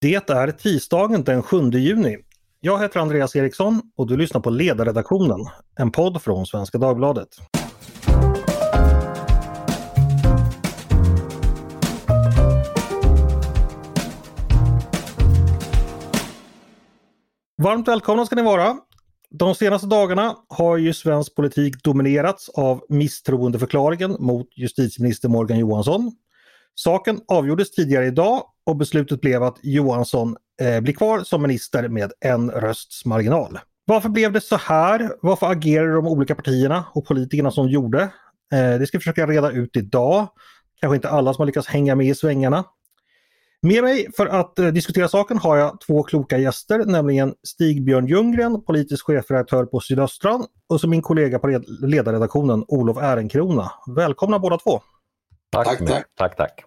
Det är tisdagen den 7 juni. Jag heter Andreas Eriksson och du lyssnar på Ledarredaktionen, en podd från Svenska Dagbladet. Varmt välkomna ska ni vara. De senaste dagarna har ju svensk politik dominerats av misstroendeförklaringen mot justitieminister Morgan Johansson. Saken avgjordes tidigare idag och beslutet blev att Johansson eh, blir kvar som minister med en rösts marginal. Varför blev det så här? Varför agerade de olika partierna och politikerna som gjorde? Eh, det ska vi försöka reda ut idag. Kanske inte alla som har lyckats hänga med i svängarna. Med mig för att eh, diskutera saken har jag två kloka gäster, nämligen Stig-Björn Ljunggren, politisk chefredaktör på Sydöstran och så min kollega på ledarredaktionen Olof Ehrenkrona. Välkomna båda två! Tack, tack. Tack, tack. tack.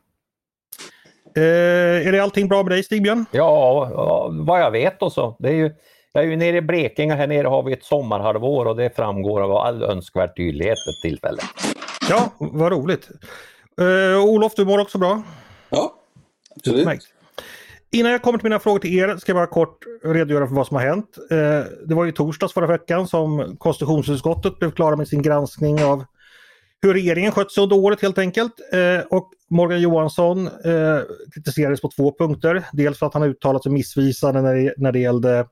Eh, är det allting bra med dig Stig-Björn? Ja, ja, vad jag vet och så. Det är ju, jag är ju nere i Blekinge, här nere har vi ett sommarhalvår och det framgår av all önskvärd tydlighet ett tillfälle. Ja, vad roligt. Eh, Olof, du mår också bra? Ja, absolut. Innan jag kommer till mina frågor till er ska jag bara kort redogöra för vad som har hänt. Eh, det var ju torsdags förra veckan som konstitutionsutskottet blev klara med sin granskning av hur regeringen skött sig under året helt enkelt. Eh, och Morgan Johansson eh, kritiserades på två punkter. Dels för att han uttalat sig missvisande när det, när det gällde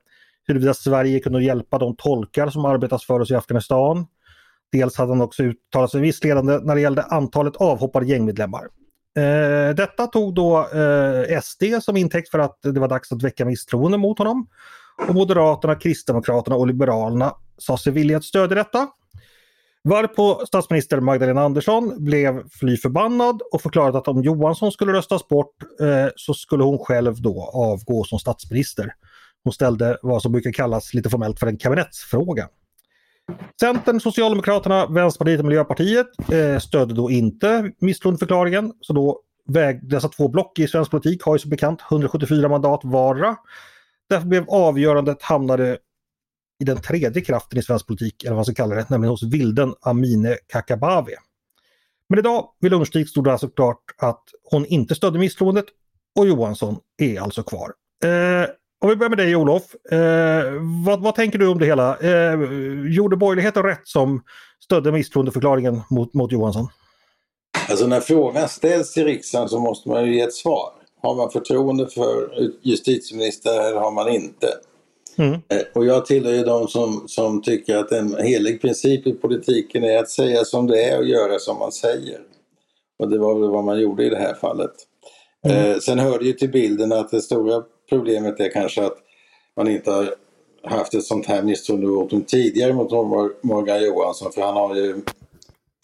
huruvida Sverige kunde hjälpa de tolkar som arbetas för oss i Afghanistan. Dels hade han också uttalat sig missledande när det gällde antalet avhoppade gängmedlemmar. Eh, detta tog då eh, SD som intäkt för att det var dags att väcka misstroende mot honom. Och Moderaterna, Kristdemokraterna och Liberalerna sa sig vilja att stödja detta. Varpå statsminister Magdalena Andersson blev fly förbannad och förklarade att om Johansson skulle röstas bort eh, så skulle hon själv då avgå som statsminister. Hon ställde vad som brukar kallas lite formellt för en kabinettsfråga. Centern, Socialdemokraterna, Vänsterpartiet och Miljöpartiet eh, stödde då inte misstroendeförklaringen. Så då väg, dessa två block i svensk politik har ju som bekant 174 mandat vardera. Därför blev avgörandet hamnade i den tredje kraften i svensk politik, eller vad man ska kalla det, nämligen hos vilden Amine Kakabaveh. Men idag vid lunchtid stod det alltså klart att hon inte stödde misstroendet och Johansson är alltså kvar. Eh, om vi börjar med dig Olof. Eh, vad, vad, tänker du om det hela? Eh, gjorde borgerligheten rätt som stödde misstroendeförklaringen mot, mot Johansson? Alltså när frågan ställs i riksdagen så måste man ju ge ett svar. Har man förtroende för justitieministern eller har man inte? Mm. Eh, och jag tillhör ju de som, som tycker att en helig princip i politiken är att säga som det är och göra som man säger. Och det var väl vad man gjorde i det här fallet. Mm. Eh, sen hör det ju till bilden att det stora problemet är kanske att man inte har haft ett sånt här misstroendevotum tidigare mot Morgan Johansson för han har ju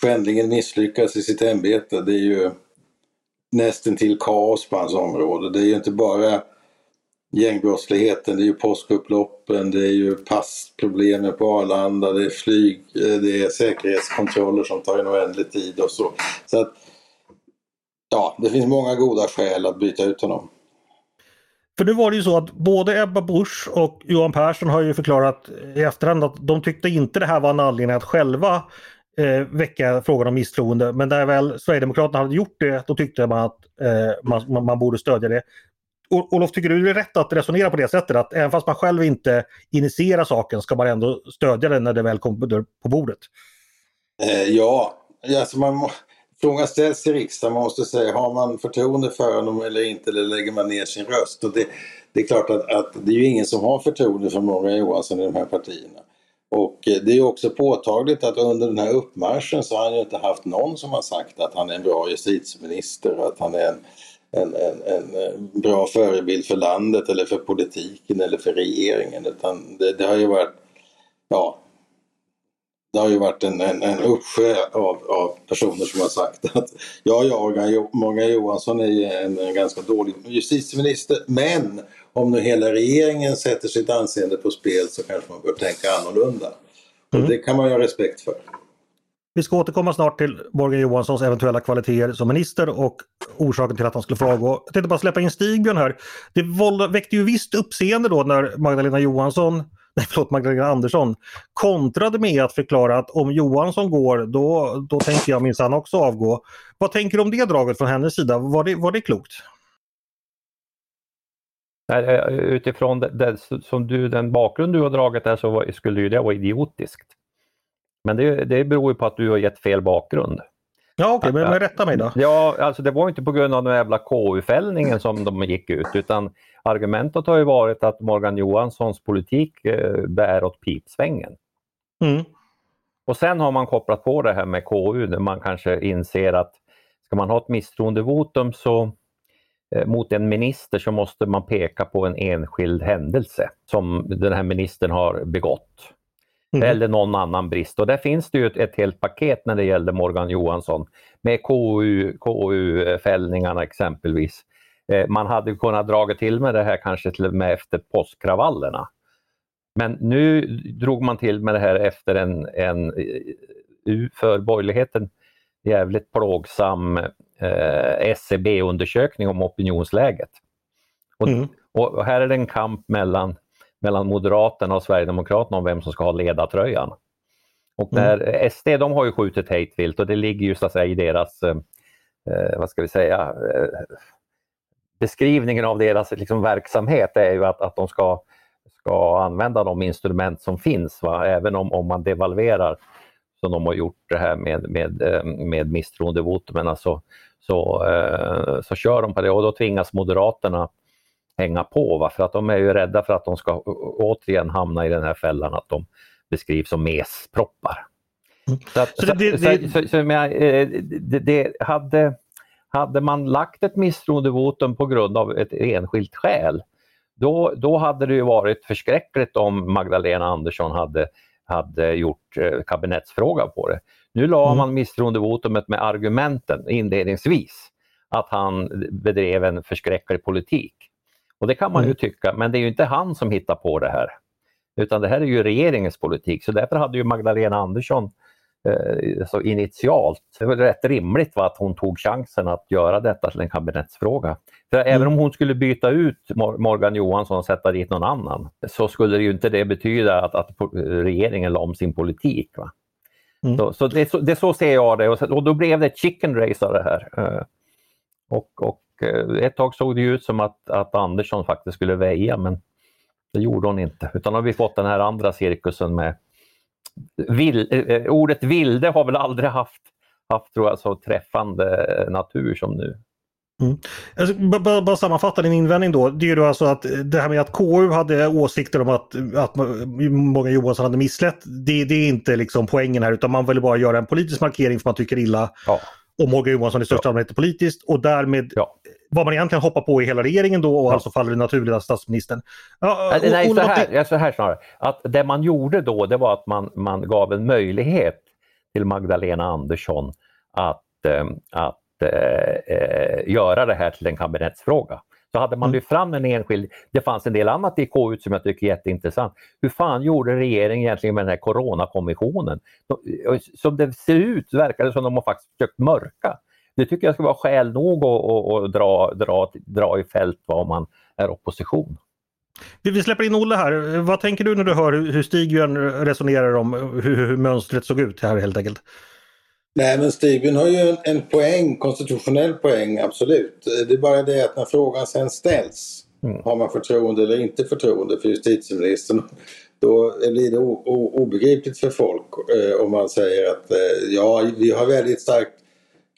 skändligen misslyckats i sitt ämbete. Det är ju nästan till kaos på hans område. Det är ju inte bara gängbrottsligheten, det är ju påskupploppen, det är ju passproblemen på Arlanda, det är flyg, eh, det är säkerhetskontroller som tar en oändlig tid och så. så att, ja, det finns många goda skäl att byta ut honom. För nu var det ju så att både Ebba Busch och Johan Persson har ju förklarat i efterhand att de tyckte inte det här var en anledning att själva eh, väcka frågan om misstroende. Men när väl Sverigedemokraterna hade gjort det, då tyckte man att eh, man, man, borde stödja det. Olof, tycker du det är rätt att resonera på det sättet? Att även fast man själv inte initierar saken ska man ändå stödja den när det väl kommer på bordet? Eh, ja, alltså man, frågan ställs i riksdagen. Man måste säga, har man förtroende för honom eller inte? Eller lägger man ner sin röst? Och det, det är klart att, att, det är ju ingen som har förtroende för Morgan Johansson i de här partierna. Och eh, det är också påtagligt att under den här uppmarschen så har han ju inte haft någon som har sagt att han är en bra justitieminister att han är en en, en, en, bra förebild för landet eller för politiken eller för regeringen. Utan det, det har ju varit, ja, det har ju varit en, en, en uppsjö av, av personer som har sagt att ja, ja, Morgan Johansson är en, en ganska dålig justitieminister men om nu hela regeringen sätter sitt anseende på spel så kanske man bör tänka annorlunda. Och mm. det kan man ju ha respekt för. Vi ska återkomma snart till Morgan Johanssons eventuella kvaliteter som minister och orsaken till att han skulle få avgå. Jag tänkte bara släppa in Stigbjörn här. Det väckte ju visst uppseende då när Magdalena Johansson, nej förlåt Magdalena Andersson, kontrade med att förklara att om Johansson går då, då tänker jag minsann också avgå. Vad tänker du om det draget från hennes sida? Var det, var det klokt? Eh, utifrån det, det, som du, den bakgrund du har dragit där så skulle ju det vara idiotiskt. Men det, det beror ju på att du har gett fel bakgrund. Ja okej, okay, men, men rätta mig då. Ja, alltså det var inte på grund av den jävla KU-fällningen som de gick ut utan argumentet har ju varit att Morgan Johanssons politik eh, bär åt pipsvängen. Mm. Och sen har man kopplat på det här med KU där man kanske inser att ska man ha ett misstroendevotum så eh, mot en minister så måste man peka på en enskild händelse som den här ministern har begått. Mm. Eller någon annan brist. Och där finns det ju ett, ett helt paket när det gällde Morgan Johansson med KU, KU-fällningarna exempelvis. Eh, man hade kunnat dra till med det här kanske till och med efter påskkravallerna. Men nu drog man till med det här efter en, en för borgerligheten jävligt plågsam eh, SCB-undersökning e om opinionsläget. Och, mm. och, här är det en kamp mellan, mellan Moderaterna och Sverigedemokraterna om vem som ska ha ledartröjan. Och när mm. SD de har ju skjutit hejtvilt och det ligger ju så att säga i deras, eh, eh vad ska vi säga, eh, beskrivningen av deras liksom, verksamhet är ju att, att de ska ska använda de instrument som finns, va? även om, om man devalverar som de har gjort det här med, med, eh, med misstroendevotumen, alltså, så, eh, så kör de på det och då tvingas Moderaterna hänga på va? för att de är ju rädda för att de ska återigen hamna i den här fällan att de beskrivs som mesproppar. hade man lagt ett misstroendevotum på grund av ett enskilt skäl då, då hade det ju varit förskräckligt om Magdalena Andersson hade, hade gjort eh, kabinettsfråga på det. Nu la mm. man misstroendevotumet med argumenten inledningsvis att han bedrev en förskräcklig politik. Och det kan man mm. ju tycka, men det är ju inte han som hittar på det här. Utan det här är ju regeringens politik, så därför hade ju Magdalena Andersson eh, så initialt, det var rätt rimligt va, att hon tog chansen att göra detta till en kabinettsfråga. För mm. även om hon skulle byta ut Morgan Johansson och sätta dit någon annan så skulle det ju inte det betyda att, att regeringen la om sin politik. Va? Mm. Så, så, det, så, det så ser jag det och, och, då blev det ett chicken race av det här. Eh, och, och ett tag såg det ut som att, att Andersson faktiskt skulle väja men det gjorde hon inte. Utan har vi fått den här andra cirkusen med vill, eh, ordet vilde har väl aldrig haft, haft tror jag, så träffande natur som nu. Mm. Alltså, bara, bara sammanfatta din invändning då. Det är ju alltså att det här med att KU hade åsikter om att, att Morgan Johansson hade misslett. Det, det, är inte liksom poängen här utan man vill bara göra en politisk markering för man tycker illa ja. om Morgan Johansson i största ja. allmänhet politiskt och därmed ja. Vad man egentligen hoppar på i hela regeringen då och ja. alltså faller det naturligt av statsministern. Ja, och, Nej, så här, det... så här snarare. Att det man gjorde då det var att man, man gav en möjlighet till Magdalena Andersson att, eh, att eh, göra det här till en kabinettsfråga. Så hade man mm. lyft fram en enskild, det fanns en del annat i KU som jag tycker är jätteintressant. Hur fan gjorde regeringen egentligen med den här coronakommissionen? Som det ser ut verkar det som de har faktiskt försökt mörka. Det tycker jag ska vara skäl nog att, att dra, dra, dra i fält vad man är opposition. Vi släpper in Olle här. Vad tänker du när du hör hur Stig resonerar om hur, hur mönstret såg ut här helt enkelt? Nej men Steven har ju en, en poäng, konstitutionell poäng absolut. Det är bara det att när frågan sen ställs, mm. har man förtroende eller inte förtroende för justitieministern? Då blir det o, o, obegripligt för folk eh, om man säger att eh, ja, vi har väldigt stark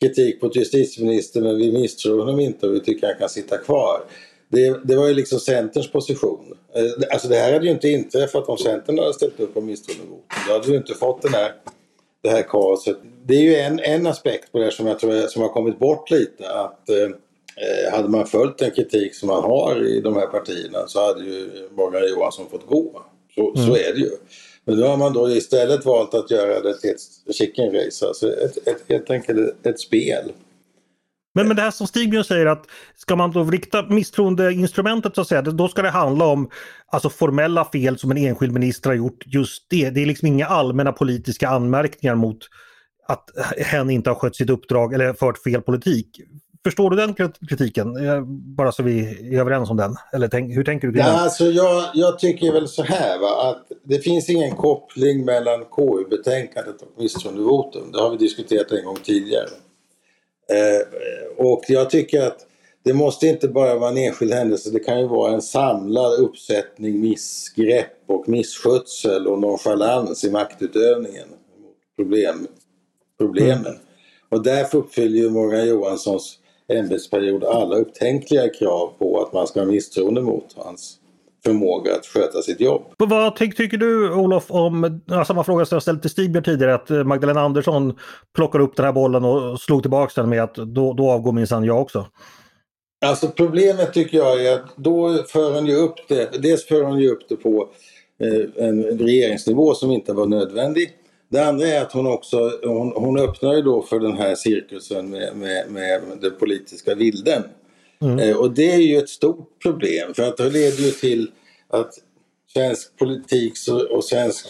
kritik mot justitieministern men vi misstror honom inte och vi tycker han kan sitta kvar. Det, det var ju liksom Centerns position. Eh, alltså det här hade ju inte inträffat om Centern hade ställt upp på misstroendevotum. Då hade vi inte fått den här det här kaoset. Det är ju en, en aspekt på det som jag tror som har kommit bort lite. Att eh, hade man följt den kritik som man har i de här partierna så hade ju Morgan Johansson fått gå. Så, mm. så är det ju. Men nu har man då istället valt att göra det till ett chicken race, alltså ett, ett, helt enkelt ett spel. Men, men det här som Stigbjörn säger att ska man då rikta misstroendeinstrumentet så att säga, då ska det handla om alltså formella fel som en enskild minister har gjort. Just det, det är liksom inga allmänna politiska anmärkningar mot att hen inte har skött sitt uppdrag eller fört fel politik. Förstår du den kritiken? Bara så vi är överens om den. Eller tänk, hur tänker du kring ja, den? Alltså jag, jag tycker väl så här va, att det finns ingen koppling mellan KU-betänkandet och misstroendevotum. Det har vi diskuterat en gång tidigare. Eh, och jag tycker att det måste inte bara vara en enskild händelse, det kan ju vara en samlad uppsättning missgrepp och misskötsel och nonchalans i maktutövningen. Problem, problemen. Mm. Och därför uppfyller ju Morgan Johanssons ämbetsperiod alla upptänkliga krav på att man ska ha misstroende mot hans förmåga att sköta sitt jobb. Vad ty tycker du Olof om samma fråga som jag ställt till Stigbjörn tidigare att Magdalena Andersson plockar upp den här bollen och slog tillbaka den med att då, då avgår minsann jag också? Alltså problemet tycker jag är att då för hon ju upp det, dels för hon ju upp det på eh, en regeringsnivå som inte var nödvändig. Det andra är att hon också, hon, hon öppnar ju då för den här cirkusen med, med, med den politiska vilden. Mm. Eh, och det är ju ett stort problem för att det leder ju till att svensk politik och svensk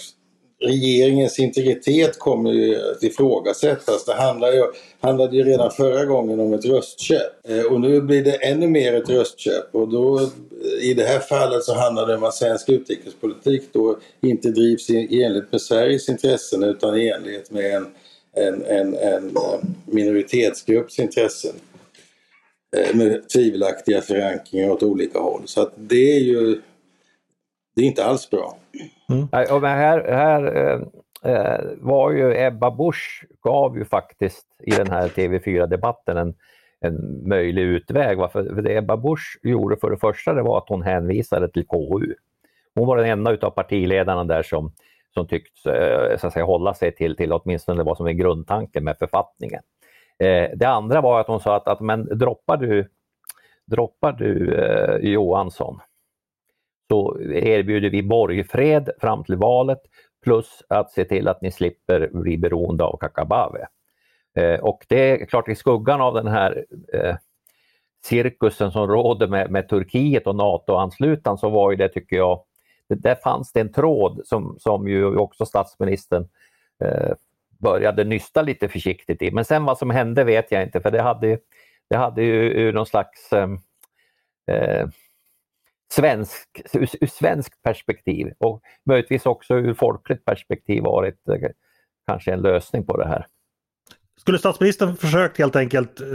regeringens integritet kommer ju att ifrågasättas. Det handlar ju, handlade ju redan förra gången om ett röstköp eh, och nu blir det ännu mer ett röstköp och då i det här fallet så handlar det om att svensk utrikespolitik då inte drivs i, enlighet med Sveriges intressen utan i enlighet med en, en, en, en eh, minoritetsgrupps intressen eh, med tvivelaktiga förankringar åt olika håll. Så att det är ju det är inte alls bra. Mm. Och här, här eh, eh, var ju Ebba Busch gav ju faktiskt i den här TV4-debatten en, en möjlig utväg. För, för det Ebba Busch gjorde för det första det var att hon hänvisade till KU. Hon var den enda utav partiledarna där som, som tycks eh, så att säga, hålla sig till, till åtminstone vad som är grundtanken med författningen. Eh, det andra var att hon sa att, att men droppar du, droppar du eh, Johansson så erbjuder vi borgfred fram till valet plus att se till att ni slipper bli beroende av Kakabave. Eh, och det är klart i skuggan av den här eh, cirkusen som råder med, med Turkiet och NATO-anslutan så var ju det tycker jag, det, där fanns det en tråd som, som ju också statsministern eh, började nysta lite försiktigt i. Men sen vad som hände vet jag inte för det hade, det hade ju ju någon slags eh, eh svensk, ur, ur svensk perspektiv och möjligtvis också ur folkligt perspektiv varit eh, kanske en lösning på det här. Skulle statsministern försökt helt enkelt eh,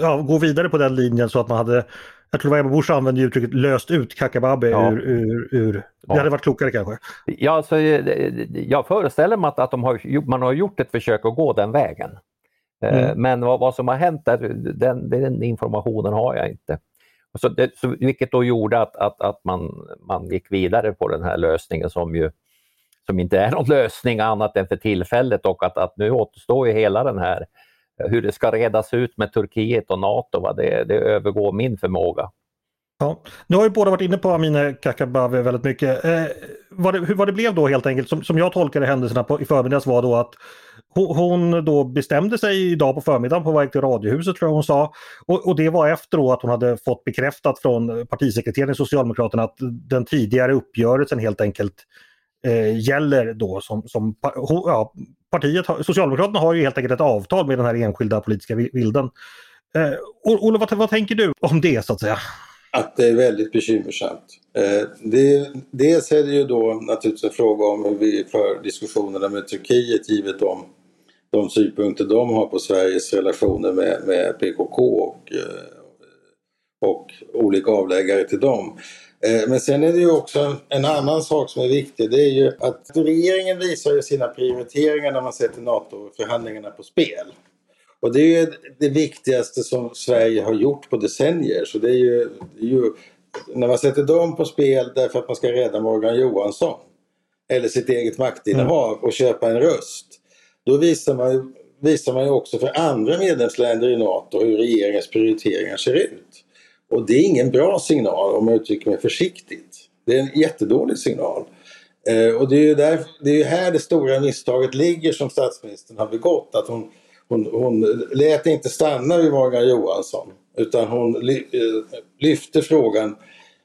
ja, gå vidare på den linjen så att man hade jag tror det var Ebba Busch använde uttrycket löst ut Kakabaveh ja. ur, ur, ur, Det ja. hade varit klokare kanske? Ja, alltså, eh, jag föreställer mig att, att de har, man har gjort ett försök att gå den vägen. Eh, mm. Men vad, vad, som har hänt där, den, den informationen har jag inte. Så det, så, vilket då gjorde att, att, att man, man gick vidare på den här lösningen som ju som inte är någon lösning annat än för tillfället och att, att nu återstår ju hela den här hur det ska redas ut med Turkiet och NATO, va? Det, det övergår min förmåga. Ja. Nu har ju båda varit inne på Amineh Kakabaveh väldigt mycket. Eh, vad, det, hur, vad det blev då helt enkelt, som, som jag tolkade händelserna på, i förmiddags var då att hon, hon då bestämde sig idag på förmiddagen på väg till Radiohuset tror jag hon sa. Och, och, det var efter då att hon hade fått bekräftat från partisekreteraren i Socialdemokraterna att den tidigare uppgörelsen helt enkelt eh, gäller då som, som ja, partiet, Socialdemokraterna har ju helt enkelt ett avtal med den här enskilda politiska vilden. Eh, Olof, vad, vad tänker du om det så att säga? Att det är väldigt bekymmersamt. Eh, det, dels är det ju då naturligtvis en fråga om hur vi för diskussionerna med Turkiet givet de, de synpunkter de har på Sveriges relationer med, med PKK och, eh, och olika avläggare till dem. Eh, men sen är det ju också en annan sak som är viktig. Det är ju att regeringen visar ju sina prioriteringar när man sätter NATO-förhandlingarna på spel. Och det är ju det viktigaste som Sverige har gjort på decennier. Så det är ju, det är ju när man sätter dem på spel därför att man ska rädda Morgan Johansson eller sitt eget maktinnehav och köpa en röst. Då visar man, visar man ju också för andra medlemsländer i NATO hur regeringens prioriteringar ser ut. Och det är ingen bra signal om jag uttrycker mig försiktigt. Det är en jättedålig signal. Eh, och det är ju där, det är här det stora misstaget ligger som statsministern har begått. Att hon hon, hon lät inte stanna vid Morgan Johansson utan hon eh, lyfte frågan,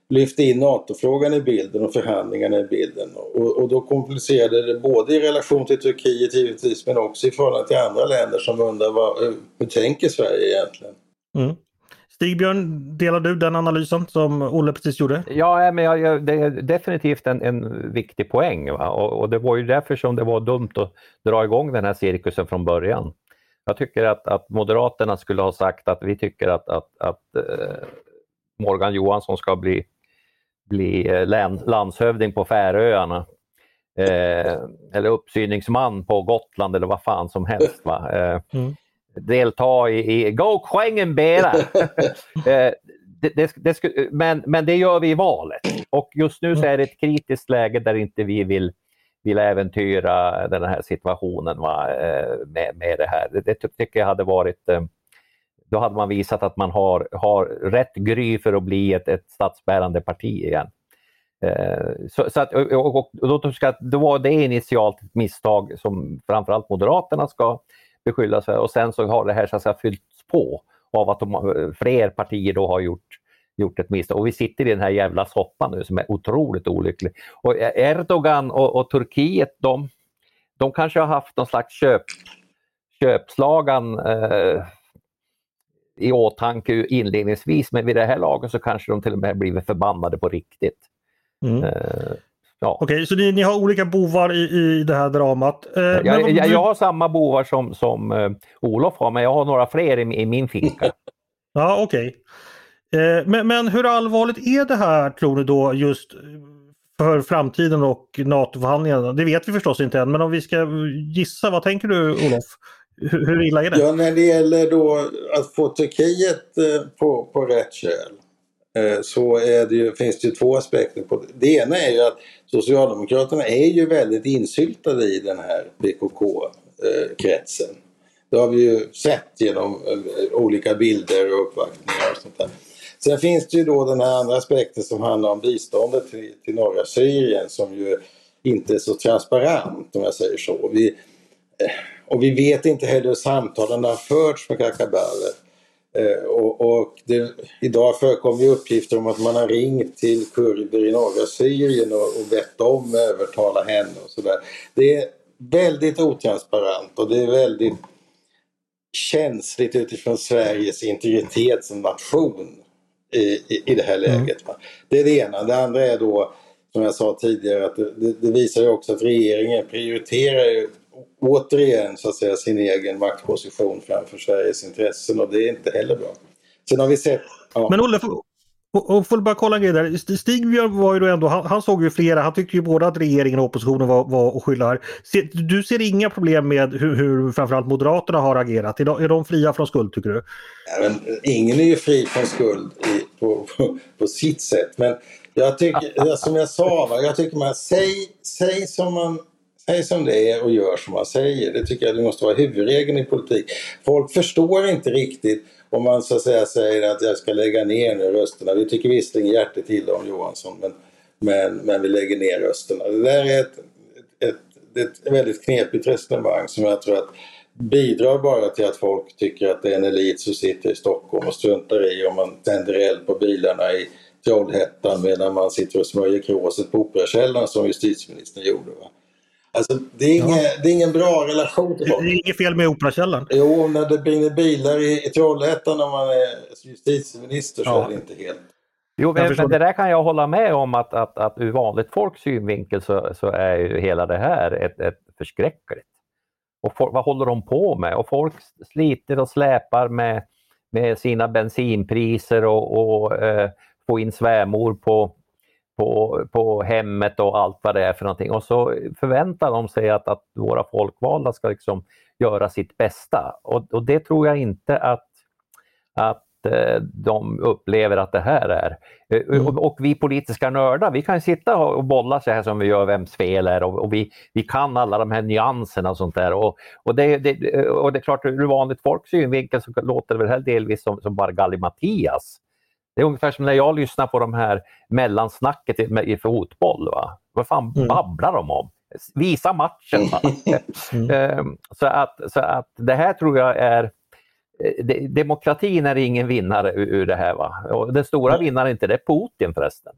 lyfte in NATO-frågan i bilden och förhandlingarna i bilden. Och, och då komplicerade det både i relation till Turkiet givetvis men också i förhållande till andra länder som undrar vad, hur tänker Sverige egentligen? Mm. Stigbjörn, delar du den analysen som Olle precis gjorde? Ja, men jag, jag, det är definitivt en, en viktig poäng. Och, och, det var ju därför som det var dumt att dra igång den här cirkusen från början. Jag tycker att, att Moderaterna skulle ha sagt att vi tycker att, att, att eh, Morgan Johansson ska bli, bli eh, landshövding på Färöarna. Eh, eller uppsyningsman på Gotland eller vad fan som helst. Va? Eh, mm. Delta i, i Go Schengenbera! eh, det, det, det, men, men det gör vi i valet och just nu så är det ett kritiskt läge där inte vi vill vill äventyra den här situationen va, eh, med, med det här. Det, det tycker jag hade varit eh, då hade man visat att man har, har rätt gry för att bli ett, ett statsbärande parti igen. Eh, så, så att, och, och, och då, ska, då var det initialt ett misstag som framförallt Moderaterna ska beskyllas för och sen så har det här så att säga fyllts på av att de, fler partier då har gjort gjort ett misstag. Och vi sitter i den här jävla soppan nu som är otroligt olycklig. Och Erdogan och, och Turkiet, de, de kanske har haft någon slags köp, köpslagan eh, i åtanke inledningsvis, men vid det här laget så kanske de till och med blivit förbannade på riktigt. Mm. Eh, ja. Okej, okay, så ni, ni, har olika bovar i, i det här dramat? Eh, jag, jag, jag, jag, har samma bovar som, som eh, Olof har, men jag har några fler i, i min finka. ja, okej. Okay. Eh, men, men, hur allvarligt är det här tror du då just för framtiden och NATO-förhandlingarna? Det vet vi förstås inte än, men om vi ska gissa, vad tänker du Olof? Hur, hur illa är det? Ja, när det gäller då att få Turkiet eh, på, på rätt köl eh, så är det ju, finns det ju två aspekter på det. Det ena är ju att Socialdemokraterna är ju väldigt insyltade i den här PKK-kretsen. Det har vi ju sett genom olika bilder och uppvaktningar och sånt där. Sen finns det ju då den här andra aspekten som handlar om biståndet till, till norra Syrien som ju inte är så transparent om jag säger så. Vi, eh, och vi vet inte heller hur samtalen har förts med Kakabaveh. Eh, och, och det, idag förekommer ju uppgifter om att man har ringt till kurder i norra Syrien och, och bett dem övertala henne och sådär. Det är väldigt otransparent och det är väldigt känsligt utifrån Sveriges integritet som nation i, i, det här mm. läget. Mm. Det är det ena. Det andra är då som jag sa tidigare att det, det visar ju också att regeringen prioriterar återigen så att säga sin egen maktposition framför Sveriges intressen och det är inte heller bra. Sen har vi sett... Ja. Men Olle, och, och får bara kolla en grej där. Stigbjörn var ju då ändå, han, han, såg ju flera, han tyckte ju både att regeringen och oppositionen var, var att skylla här. du ser inga problem med hur, hur framförallt Moderaterna har agerat? Är de, är de fria från skuld tycker du? Ja, men, ingen är ju fri från skuld i, på, på, på, sitt sätt. Men jag tycker, som jag sa, va, jag tycker man säg, säg som man Säg som det är och gör som man säger. Det tycker jag det måste vara huvudregeln i politik. Folk förstår inte riktigt om man så att säga säger att jag ska lägga ner nu rösterna. Vi tycker visserligen hjärtligt illa om Johansson men, men, men vi lägger ner rösterna. Det där är ett, ett, ett, ett väldigt knepigt resonemang som jag tror att bidrar bara till att folk tycker att det är en elit som sitter i Stockholm och struntar i om man tänder eld på bilarna i Trollhättan medan man sitter och smörjer kråset på Operakällaren som justitieministern gjorde. Va? Alltså, det, är ingen, ja. det är ingen bra relation till folk. Det är inget fel med Operakällaren. Jo, när det brinner bilar i, i Trollhättan när man är justitieminister så ja. är det inte helt... Jo, men, men, det där kan jag hålla med om att, att, att ur vanligt folks synvinkel så, så är ju hela det här ett, ett förskräckligt. Och for, vad håller de på med? Och folk sliter och släpar med, med sina bensinpriser och, och eh, få in svärmor på, på, på hemmet och allt vad det är för någonting. Och så förväntar de sig att, att våra folkvalda ska liksom göra sitt bästa. Och, och det tror jag inte att, att eh, de upplever att det här är. Eh, mm. Och, vi politiska nördar, vi kan sitta och bolla så här som vi gör vems fel är och, och, vi, vi kan alla de här nyanserna och sånt där. Och, och, det, det, och det är klart, ur vanligt folks synvinkel så låter det väl här delvis som, som bara Galli-Mattias det är ungefär som när jag lyssnar på de här mellansnacket i, fotboll. Va? Vad fan mm. babblar de om? Visa matchen! mm. Ehm, så, att, så att det här tror jag är eh, Demokratin är ingen vinnare ur, ur det här. Va? Och den stora vinnaren är inte det, Putin förresten.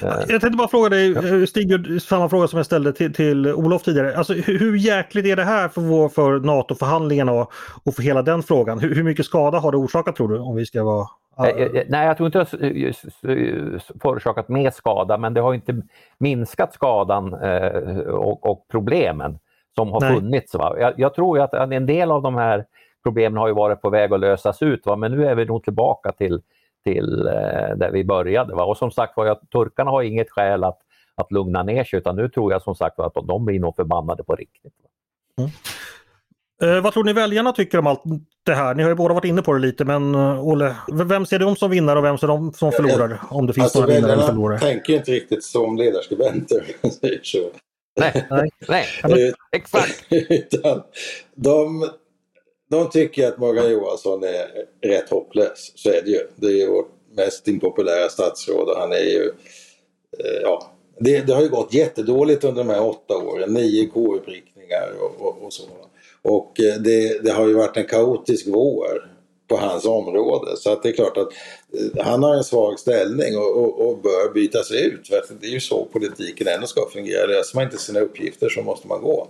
Jag tänkte bara fråga dig, ja. Stig, samma fråga som jag ställde till, till Olof tidigare. Alltså, hur, hur jäkligt är det här för, för NATO-förhandlingarna och, och för hela den frågan? Hur, hur mycket skada har det orsakat tror du? Om vi ska vara Eh, eh, nej, jag tror inte det har förorsakat mer skada, men det har inte minskat skadan eh, och, och problemen som har Nej. funnits. Va? Jag, jag, tror att en del av de här problemen har ju varit på väg att lösas ut. Va? Men nu är vi nog tillbaka till, till eh, där vi började. Va? Och som sagt var, turkarna har inget skäl att, att lugna ner sig utan nu tror jag som sagt att de, de blir nog förbannade på riktigt. Mm. Eh, vad tror ni väljarna tycker om allt det här? Ni har ju båda varit inne på det lite men uh, Olle, vem ser de som vinnare och vem ser de som förlorar? Om det finns alltså, några vinnare eller förlorare. tänker inte riktigt som ledarskribenter. Nej, nej, nej. Eh, exakt. Utan de, de tycker att Morgan Johansson är rätt hopplös. Så är det ju. Det är ju vårt mest impopulära statsråd och han är ju... Eh, ja, det, det, har ju gått jättedåligt under de här åtta åren. Nio KU-prickningar och, och, och så. Och eh, det, det, har ju varit en kaotisk vår på hans område. Så att det är klart att eh, han har en svag ställning och, och, och bör bytas ut. För det är ju så politiken ändå ska fungera. Löser man inte sina uppgifter så måste man gå.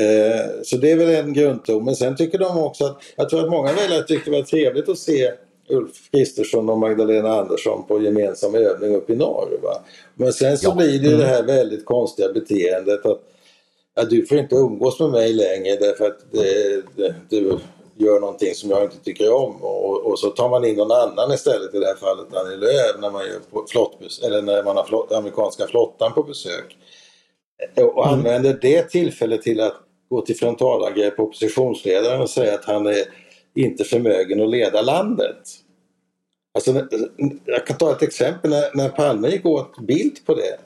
Eh, så det är väl en grundton. Men sen tycker de också att, jag tror att många väljare tyckte det var trevligt att se Ulf Kristersson och Magdalena Andersson på gemensam övning uppe i norr. Va? Men sen så ja. blir det ju det här väldigt konstiga beteendet att att du får inte umgås med mig längre därför att det, det, du gör någonting som jag inte tycker om och, och, så tar man in någon annan istället i det här fallet Annie Lööf när man, gör flottbus, eller när man har flott, amerikanska flottan på besök. Och mm. använder det tillfället till att gå till frontalangrepp på oppositionsledaren och säga att han är inte förmögen att leda landet. Alltså, jag kan ta ett exempel när, när Palme gick åt bild på det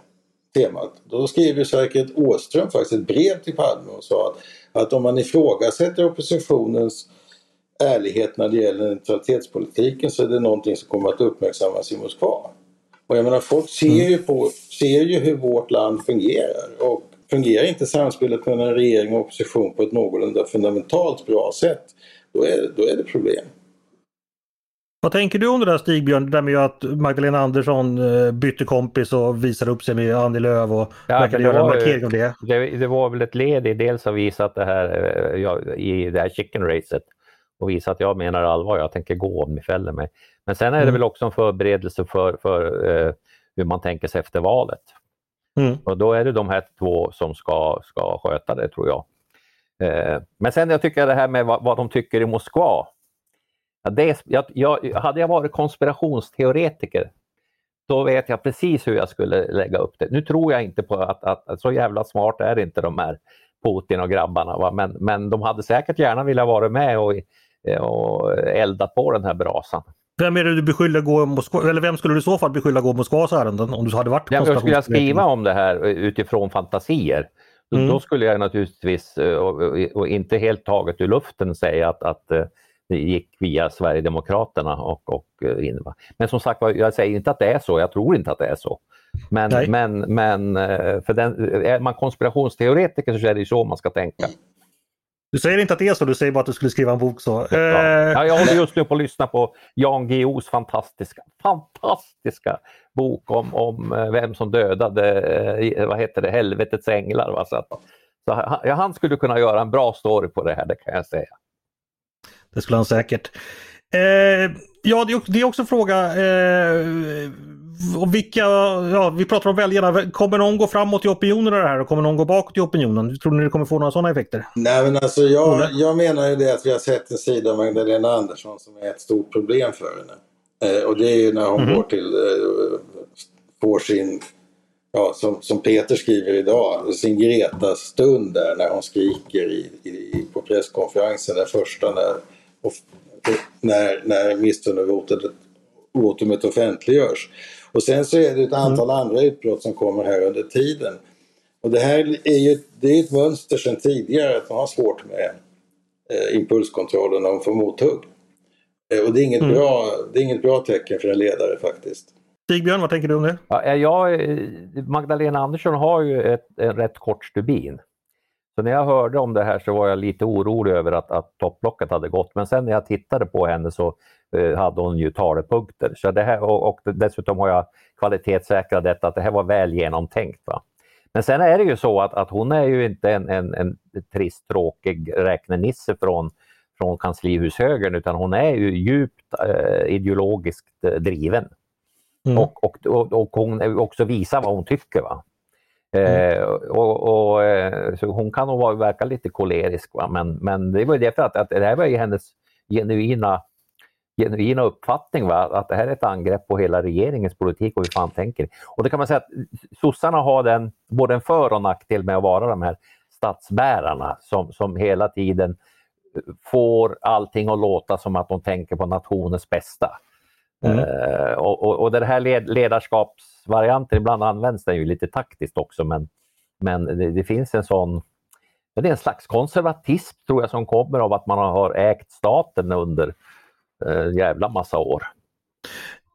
temat. Då skriver säkert Åström faktiskt ett brev till Palme och sa att, att om man ifrågasätter oppositionens ärlighet när det gäller neutralitetspolitiken så är det någonting som kommer att uppmärksammas i Moskva. Och jag menar folk ser ju, mm. på, ser ju hur vårt land fungerar och fungerar inte samspelet mellan regering och opposition på ett någorlunda fundamentalt bra sätt då är, då är det problem. Vad tänker du om det där Stigbjörn, det där med att Magdalena Andersson eh, bytte kompis och visade upp sig med Annie Lööf och ja, verkade göra en markering om det. det. det? var väl ett led i dels att visa att det här, eh, ja, i det här chicken racet och visa att jag menar allvar, jag tänker gå om ni fäller mig. Men sen är det mm. väl också en förberedelse för, för uh, hur man tänker sig efter valet. Mm. Och då är det de här två som ska, ska sköta det tror jag. Uh, men sen jag tycker det här med vad, vad de tycker i Moskva, Ja, det, jag, jag, hade jag varit konspirationsteoretiker, då vet jag precis hur jag skulle lägga upp det. Nu tror jag inte på att, att, att så jävla smart är inte de här Putin och grabbarna, va? Men, men de hade säkert gärna velat vara med och, och elda på den här brasan. Vem är det du beskyller gå Moskva, eller vem skulle du i så fall beskylla gå Moskvas ärenden om du hade varit Jag skulle jag skriva om det här utifrån fantasier. Mm. Då skulle jag naturligtvis, och, och, inte helt taget ur luften, säga att, att det gick via Sverigedemokraterna och, och eh, in. Men som sagt jag säger inte att det är så, jag tror inte att det är så. Men, men, men eh, för den, är man konspirationsteoretiker så är det så man ska tänka. Du säger inte att det är så, du säger bara att du skulle skriva en bok så. Ja. Eh, ja jag håller just nu på att lyssna på Jan Guillous fantastiska, fantastiska bok om, om vem som dödade, vad heter det, helvetets änglar. Va? Så, att, så ja, han skulle kunna göra en bra story på det här, det kan jag säga. Det skulle han säkert. Eh, ja, det är också en fråga. Eh, vilka, ja, vi pratar om väljarna. Kommer någon gå framåt i opinionen det här och kommer någon gå bakåt i opinionen? Tror ni det kommer få några sådana effekter? Nej, men alltså jag, jag menar ju det att vi har sett en sida av Magdalena Andersson som är ett stort problem för henne. Eh, och det är ju när hon mm. går till, eh, får sin ja, som, som Peter skriver idag, sin Greta-stund där när hon skriker i, i, på presskonferensen, den första när och, när, när misstroendevotumet offentliggörs. Och sen så är det ett antal mm. andra utbrott som kommer här under tiden. Och det här är ju det är ett mönster sedan tidigare att man har svårt med eh, impulskontrollen när man får mothugg. Eh, och det är, inget mm. bra, det är inget bra tecken för en ledare faktiskt. Stigbjörn, vad tänker du om det? Ja, jag, Magdalena Andersson har ju ett, en rätt kort stubin. Så när jag hörde om det här så var jag lite orolig över att, att topplocket hade gått. Men sen när jag tittade på henne så eh, hade hon ju talepunkter. Så det här, och, och dessutom har jag kvalitetssäkrat detta, att det här var väl genomtänkt. Va? Men sen är det ju så att, att hon är ju inte en, en, en trist, tråkig räknenisse från, från kanslihushögern utan hon är ju djupt eh, ideologiskt eh, driven. Mm. Och, och, och, och hon också visar vad hon tycker. Va? Mm. Eh, och, och eh, så hon kan nog verka lite kolerisk, va? Men, men det var ju för att, att det här var ju hennes genuina genuina uppfattning va? att det här är ett angrepp på hela regeringens politik och hur fan tänker. Och det kan man säga att sossarna har den, både en för och nackdel med att vara de här statsbärarna som, som hela tiden får allting att låta som att de tänker på nationens bästa. Mm. Eh, och, och, och den här led, ledarskapsvarianten, ibland används den ju lite taktiskt också men, men det, det finns en sån det är en slags konservatism tror jag som kommer av att man har ägt staten under en jävla massa år.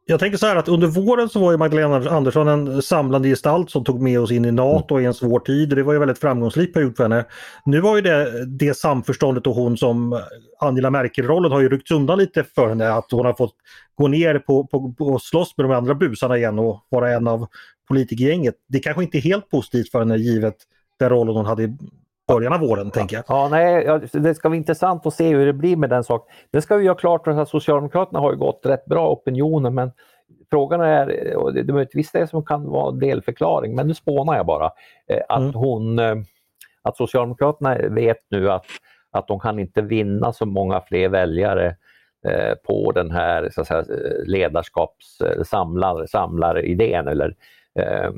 Jag tänker så här att under våren så var ju Magdalena Andersson en samlande gestalt som tog med oss in i NATO mm. i en svår tid. Det var ju väldigt framgångsrik period för henne. Nu var ju det, det samförståndet och hon som Angela Merkel-rollen har ju ryckts undan lite för henne. Att hon har fått gå ner på, på, på och slåss med de andra busarna igen och vara en av politikergänget. Det kanske inte är helt positivt för henne givet den rollen hon hade början av våren, tänker jag. Ja, nej, det ska bli intressant att se hur det blir med den saken. Det ska vi göra klart att Socialdemokraterna har ju gått rätt bra opinioner, men frågan är, och det är möjligtvis det som kan vara delförklaring, men nu spånar jag bara, eh, att mm. hon, eh, att Socialdemokraterna vet nu att, att de kan inte vinna så många fler väljare eh, på den här så att säga, ledarskapssamlar, samlaridén eller eh,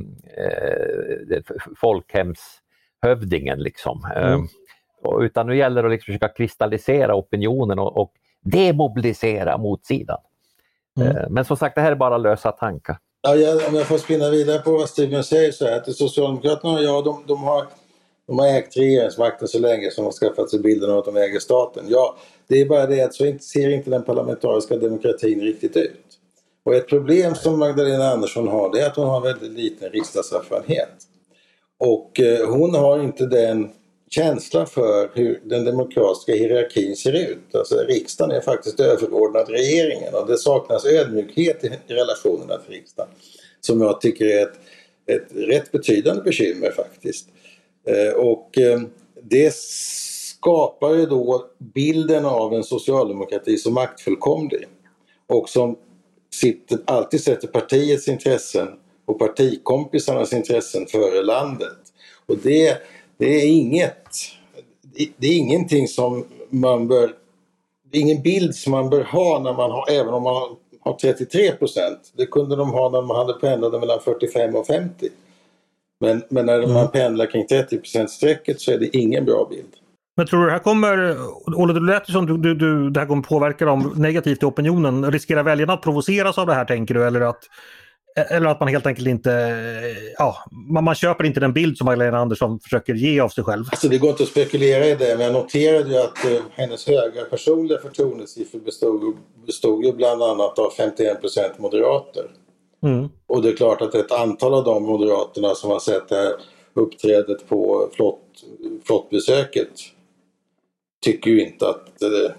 folkhems hövdingen. Liksom. Mm. Ehm, utan nu gäller det att liksom försöka kristallisera opinionen och, och demobilisera motsidan. Mm. Ehm, men som sagt, det här är bara lösa tankar. Ja, jag, om jag får spinna vidare på vad Steven säger så är att Socialdemokraterna, ja de, de, har, de har ägt regeringsmakten så länge som de har skaffat sig bilden av att de äger staten. Ja, det är bara det att så ser inte den parlamentariska demokratin riktigt ut. Och ett problem som Magdalena Andersson har det är att hon har väldigt liten riksdagserfarenhet. Och eh, hon har inte den känsla för hur den demokratiska hierarkin ser ut. Alltså riksdagen är faktiskt överordnad regeringen och det saknas ödmjukhet i relationerna till riksdagen. Som jag tycker är ett, ett rätt betydande bekymmer faktiskt. Eh, och eh, det skapar ju då bilden av en socialdemokrati som maktfullkomlig och som sitter, alltid sätter partiets intressen och partikompisarnas intressen före landet. Och det, det är inget, det är ingenting som man bör, det är ingen bild som man bör ha när man har, även om man har 33 procent. Det kunde de ha när man hade pendlade mellan 45 och 50. Men, men när mm. man pendlar kring 30 strecket så är det ingen bra bild. Men tror du det här kommer, Olle det lät som du, du, du, det här kommer påverka dem negativt i opinionen. Riskerar väljarna att provoceras av det här tänker du? Eller att eller att man helt enkelt inte, ja, man, man köper inte den bild som Magdalena Andersson försöker ge av sig själv. Alltså det går inte att spekulera i det men jag noterade ju att eh, hennes höga personliga förtroendesiffror bestod, bestod ju bland annat av 51% moderater. Mm. Och det är klart att ett antal av de moderaterna som har sett det här uppträdet på flott, flottbesöket tycker ju inte att, eh,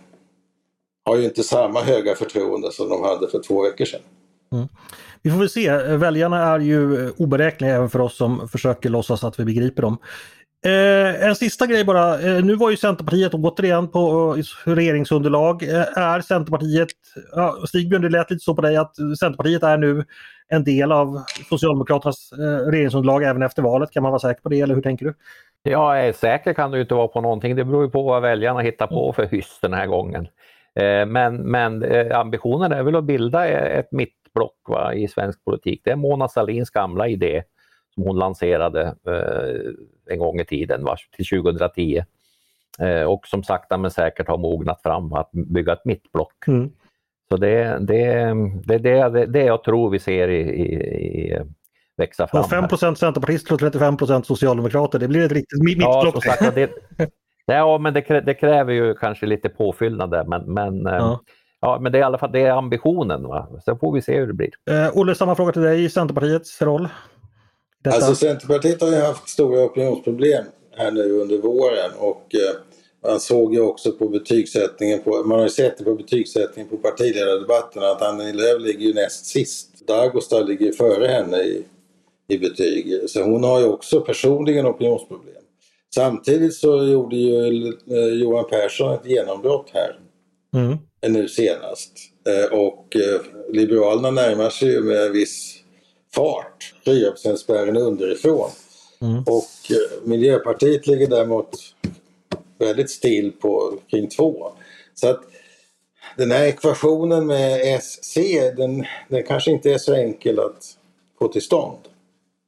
har ju inte samma höga förtroende som de hade för två veckor sedan. Mm. Vi får väl se. Väljarna är ju oberäkneliga även för oss som försöker låtsas att vi begriper dem. Eh, en sista grej bara. Eh, nu var ju Centerpartiet återigen på eh, regeringsunderlag. Eh, är Centerpartiet, ja, Stigbjörn det lät lite så på dig att Centerpartiet är nu en del av Socialdemokraternas eh, regeringsunderlag även efter valet. Kan man vara säker på det eller hur tänker du? Ja, eh, säker kan du inte vara på någonting. Det beror ju på vad väljarna hittar på för hyss den här gången. Eh, men, men eh, ambitionen är väl att bilda eh, ett mitt block va, i svensk politik. Det är Mona Sahlins gamla idé som hon lanserade eh, en gång i tiden, va, till 2010. Eh, och som sakta men säkert har mognat fram att bygga ett mittblock. Mm. Så det, det, det, det, det jag tror vi ser i, i, i växa fram. Och 5 centerpartister och 35% socialdemokrater, det blir ett riktigt mittblock. Ja, det, ja men det, det, kräver ju kanske lite påfyllnad där men, men ja. Ja, men det är i alla fall det är ambitionen. Va? Sen får vi se hur det blir. Eh, Olle, samma fråga till dig. Centerpartiets roll? Detta. Alltså Centerpartiet har ju haft stora opinionsproblem här nu under våren och eh, man såg ju också på betygssättningen, på, man har ju sett det på betygssättningen på partiledardebatterna att Annie Lööf ligger ju näst sist. Dagostar ligger före henne i, i betyg. Så hon har ju också personligen opinionsproblem. Samtidigt så gjorde ju eh, Johan Persson ett genombrott här. Mm nu senast. Eh, och eh, Liberalerna närmar sig ju med en viss fart 4 spärren underifrån. Mm. Och eh, Miljöpartiet ligger däremot väldigt still på kring 2. Så att den här ekvationen med SC, den, den kanske inte är så enkel att få till stånd.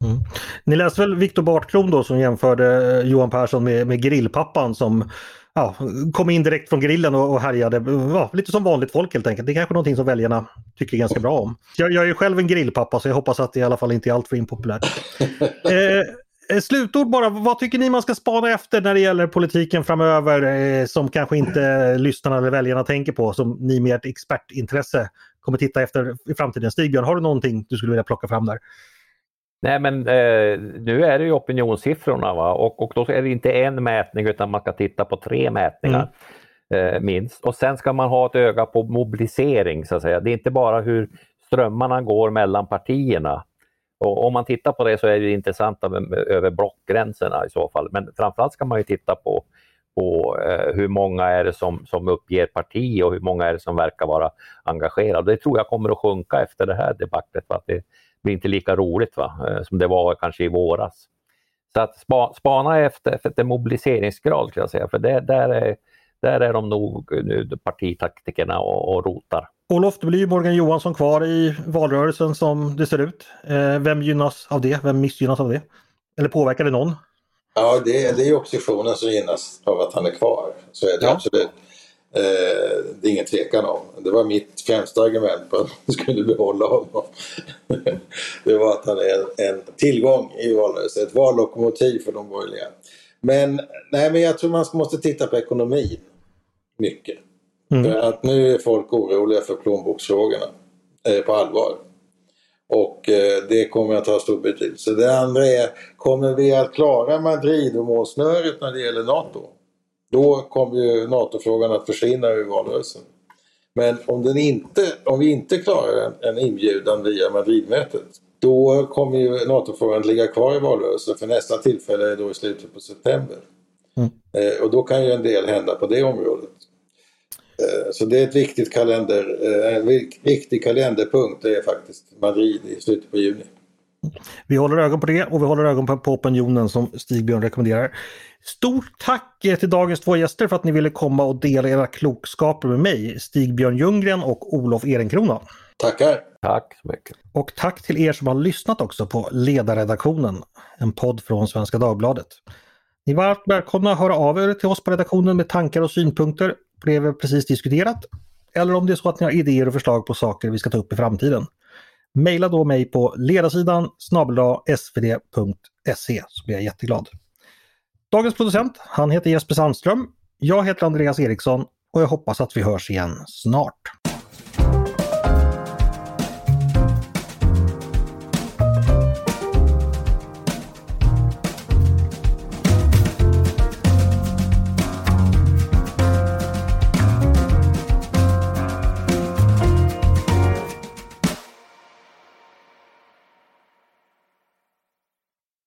Mm. Ni läste väl Viktor Bartkron då som jämförde Johan Persson med, med grillpappan som ja, kom in direkt från grillen och, och härjade. Ja, lite som vanligt folk helt enkelt. Det är kanske någonting som väljarna tycker ganska bra om. Jag, jag är själv en grillpappa så jag hoppas att det i alla fall inte är alltför impopulärt. eh, eh, slutord bara, vad tycker ni man ska spana efter när det gäller politiken framöver eh, som kanske inte lyssnarna eller väljarna tänker på som ni med ert expertintresse kommer titta efter i framtiden? Stigbjörn, har du någonting du skulle vilja plocka fram där? Nej men eh, nu är det ju opinionssiffrorna va? Och, och då är det inte en mätning utan man ska titta på tre mätningar mm. eh, minst. Och sen ska man ha ett öga på mobilisering så att säga. Det är inte bara hur strömmarna går mellan partierna. Och om man tittar på det så är det intressant över blockgränserna i så fall. Men framförallt ska man ju titta på, på eh, hur många är det som, som uppger parti och hur många är det som verkar vara engagerade. Det tror jag kommer att sjunka efter det här debaclet. För att det, blir inte lika roligt va? Eh, som det var kanske i våras. Så att spa, spana efter, efter mobiliseringsgrad, ska jag säga, för det, där, är, där är de nog nu partitaktikerna och, och rotar. Olof, det blir ju Morgan Johansson kvar i valrörelsen som det ser ut. Eh, vem gynnas av det? Vem missgynnas av det? Eller påverkar det någon? Ja, det, det är oppositionen som gynnas av att han är kvar. Så är det ja. absolut. Eh, det är ingen tvekan om. Det var mitt främsta argument på att man skulle behålla honom. det var att han är en tillgång i valrörelsen, ett vallokomotiv för de borgerliga. Men, nej, men jag tror man måste titta på ekonomin mycket. Mm. För att nu är folk oroliga för plånboksfrågorna eh, på allvar. Och eh, det kommer att ha stor betydelse. Det andra är, kommer vi att klara Madrid och målsnöret när det gäller NATO? Då kommer ju NATO-frågan att försvinna ur valrörelsen. Men om, den inte, om vi inte klarar en, en inbjudan via Madridmötet då kommer ju NATO-frågan att ligga kvar i valrörelsen för nästa tillfälle är då i slutet på september. Mm. Eh, och då kan ju en del hända på det området. Eh, så det är ett viktigt kalender, eh, en viktig kalenderpunkt det är faktiskt Madrid i slutet på juni. Vi håller ögon på det och vi håller ögon på, på opinionen som Stigbjörn rekommenderar. Stort tack till dagens två gäster för att ni ville komma och dela era klokskaper med mig, Stigbjörn Ljunggren och Olof Ehrenkrona. Tackar! Tack så mycket! Och tack till er som har lyssnat också på Ledarredaktionen, en podd från Svenska Dagbladet. Ni är varmt välkomna att höra av er till oss på redaktionen med tankar och synpunkter på det vi precis diskuterat. Eller om det är så att ni har idéer och förslag på saker vi ska ta upp i framtiden. Maila då mig på ledarsidan svd.se så blir jag jätteglad. Dagens producent, han heter Jesper Sandström. Jag heter Andreas Eriksson och jag hoppas att vi hörs igen snart.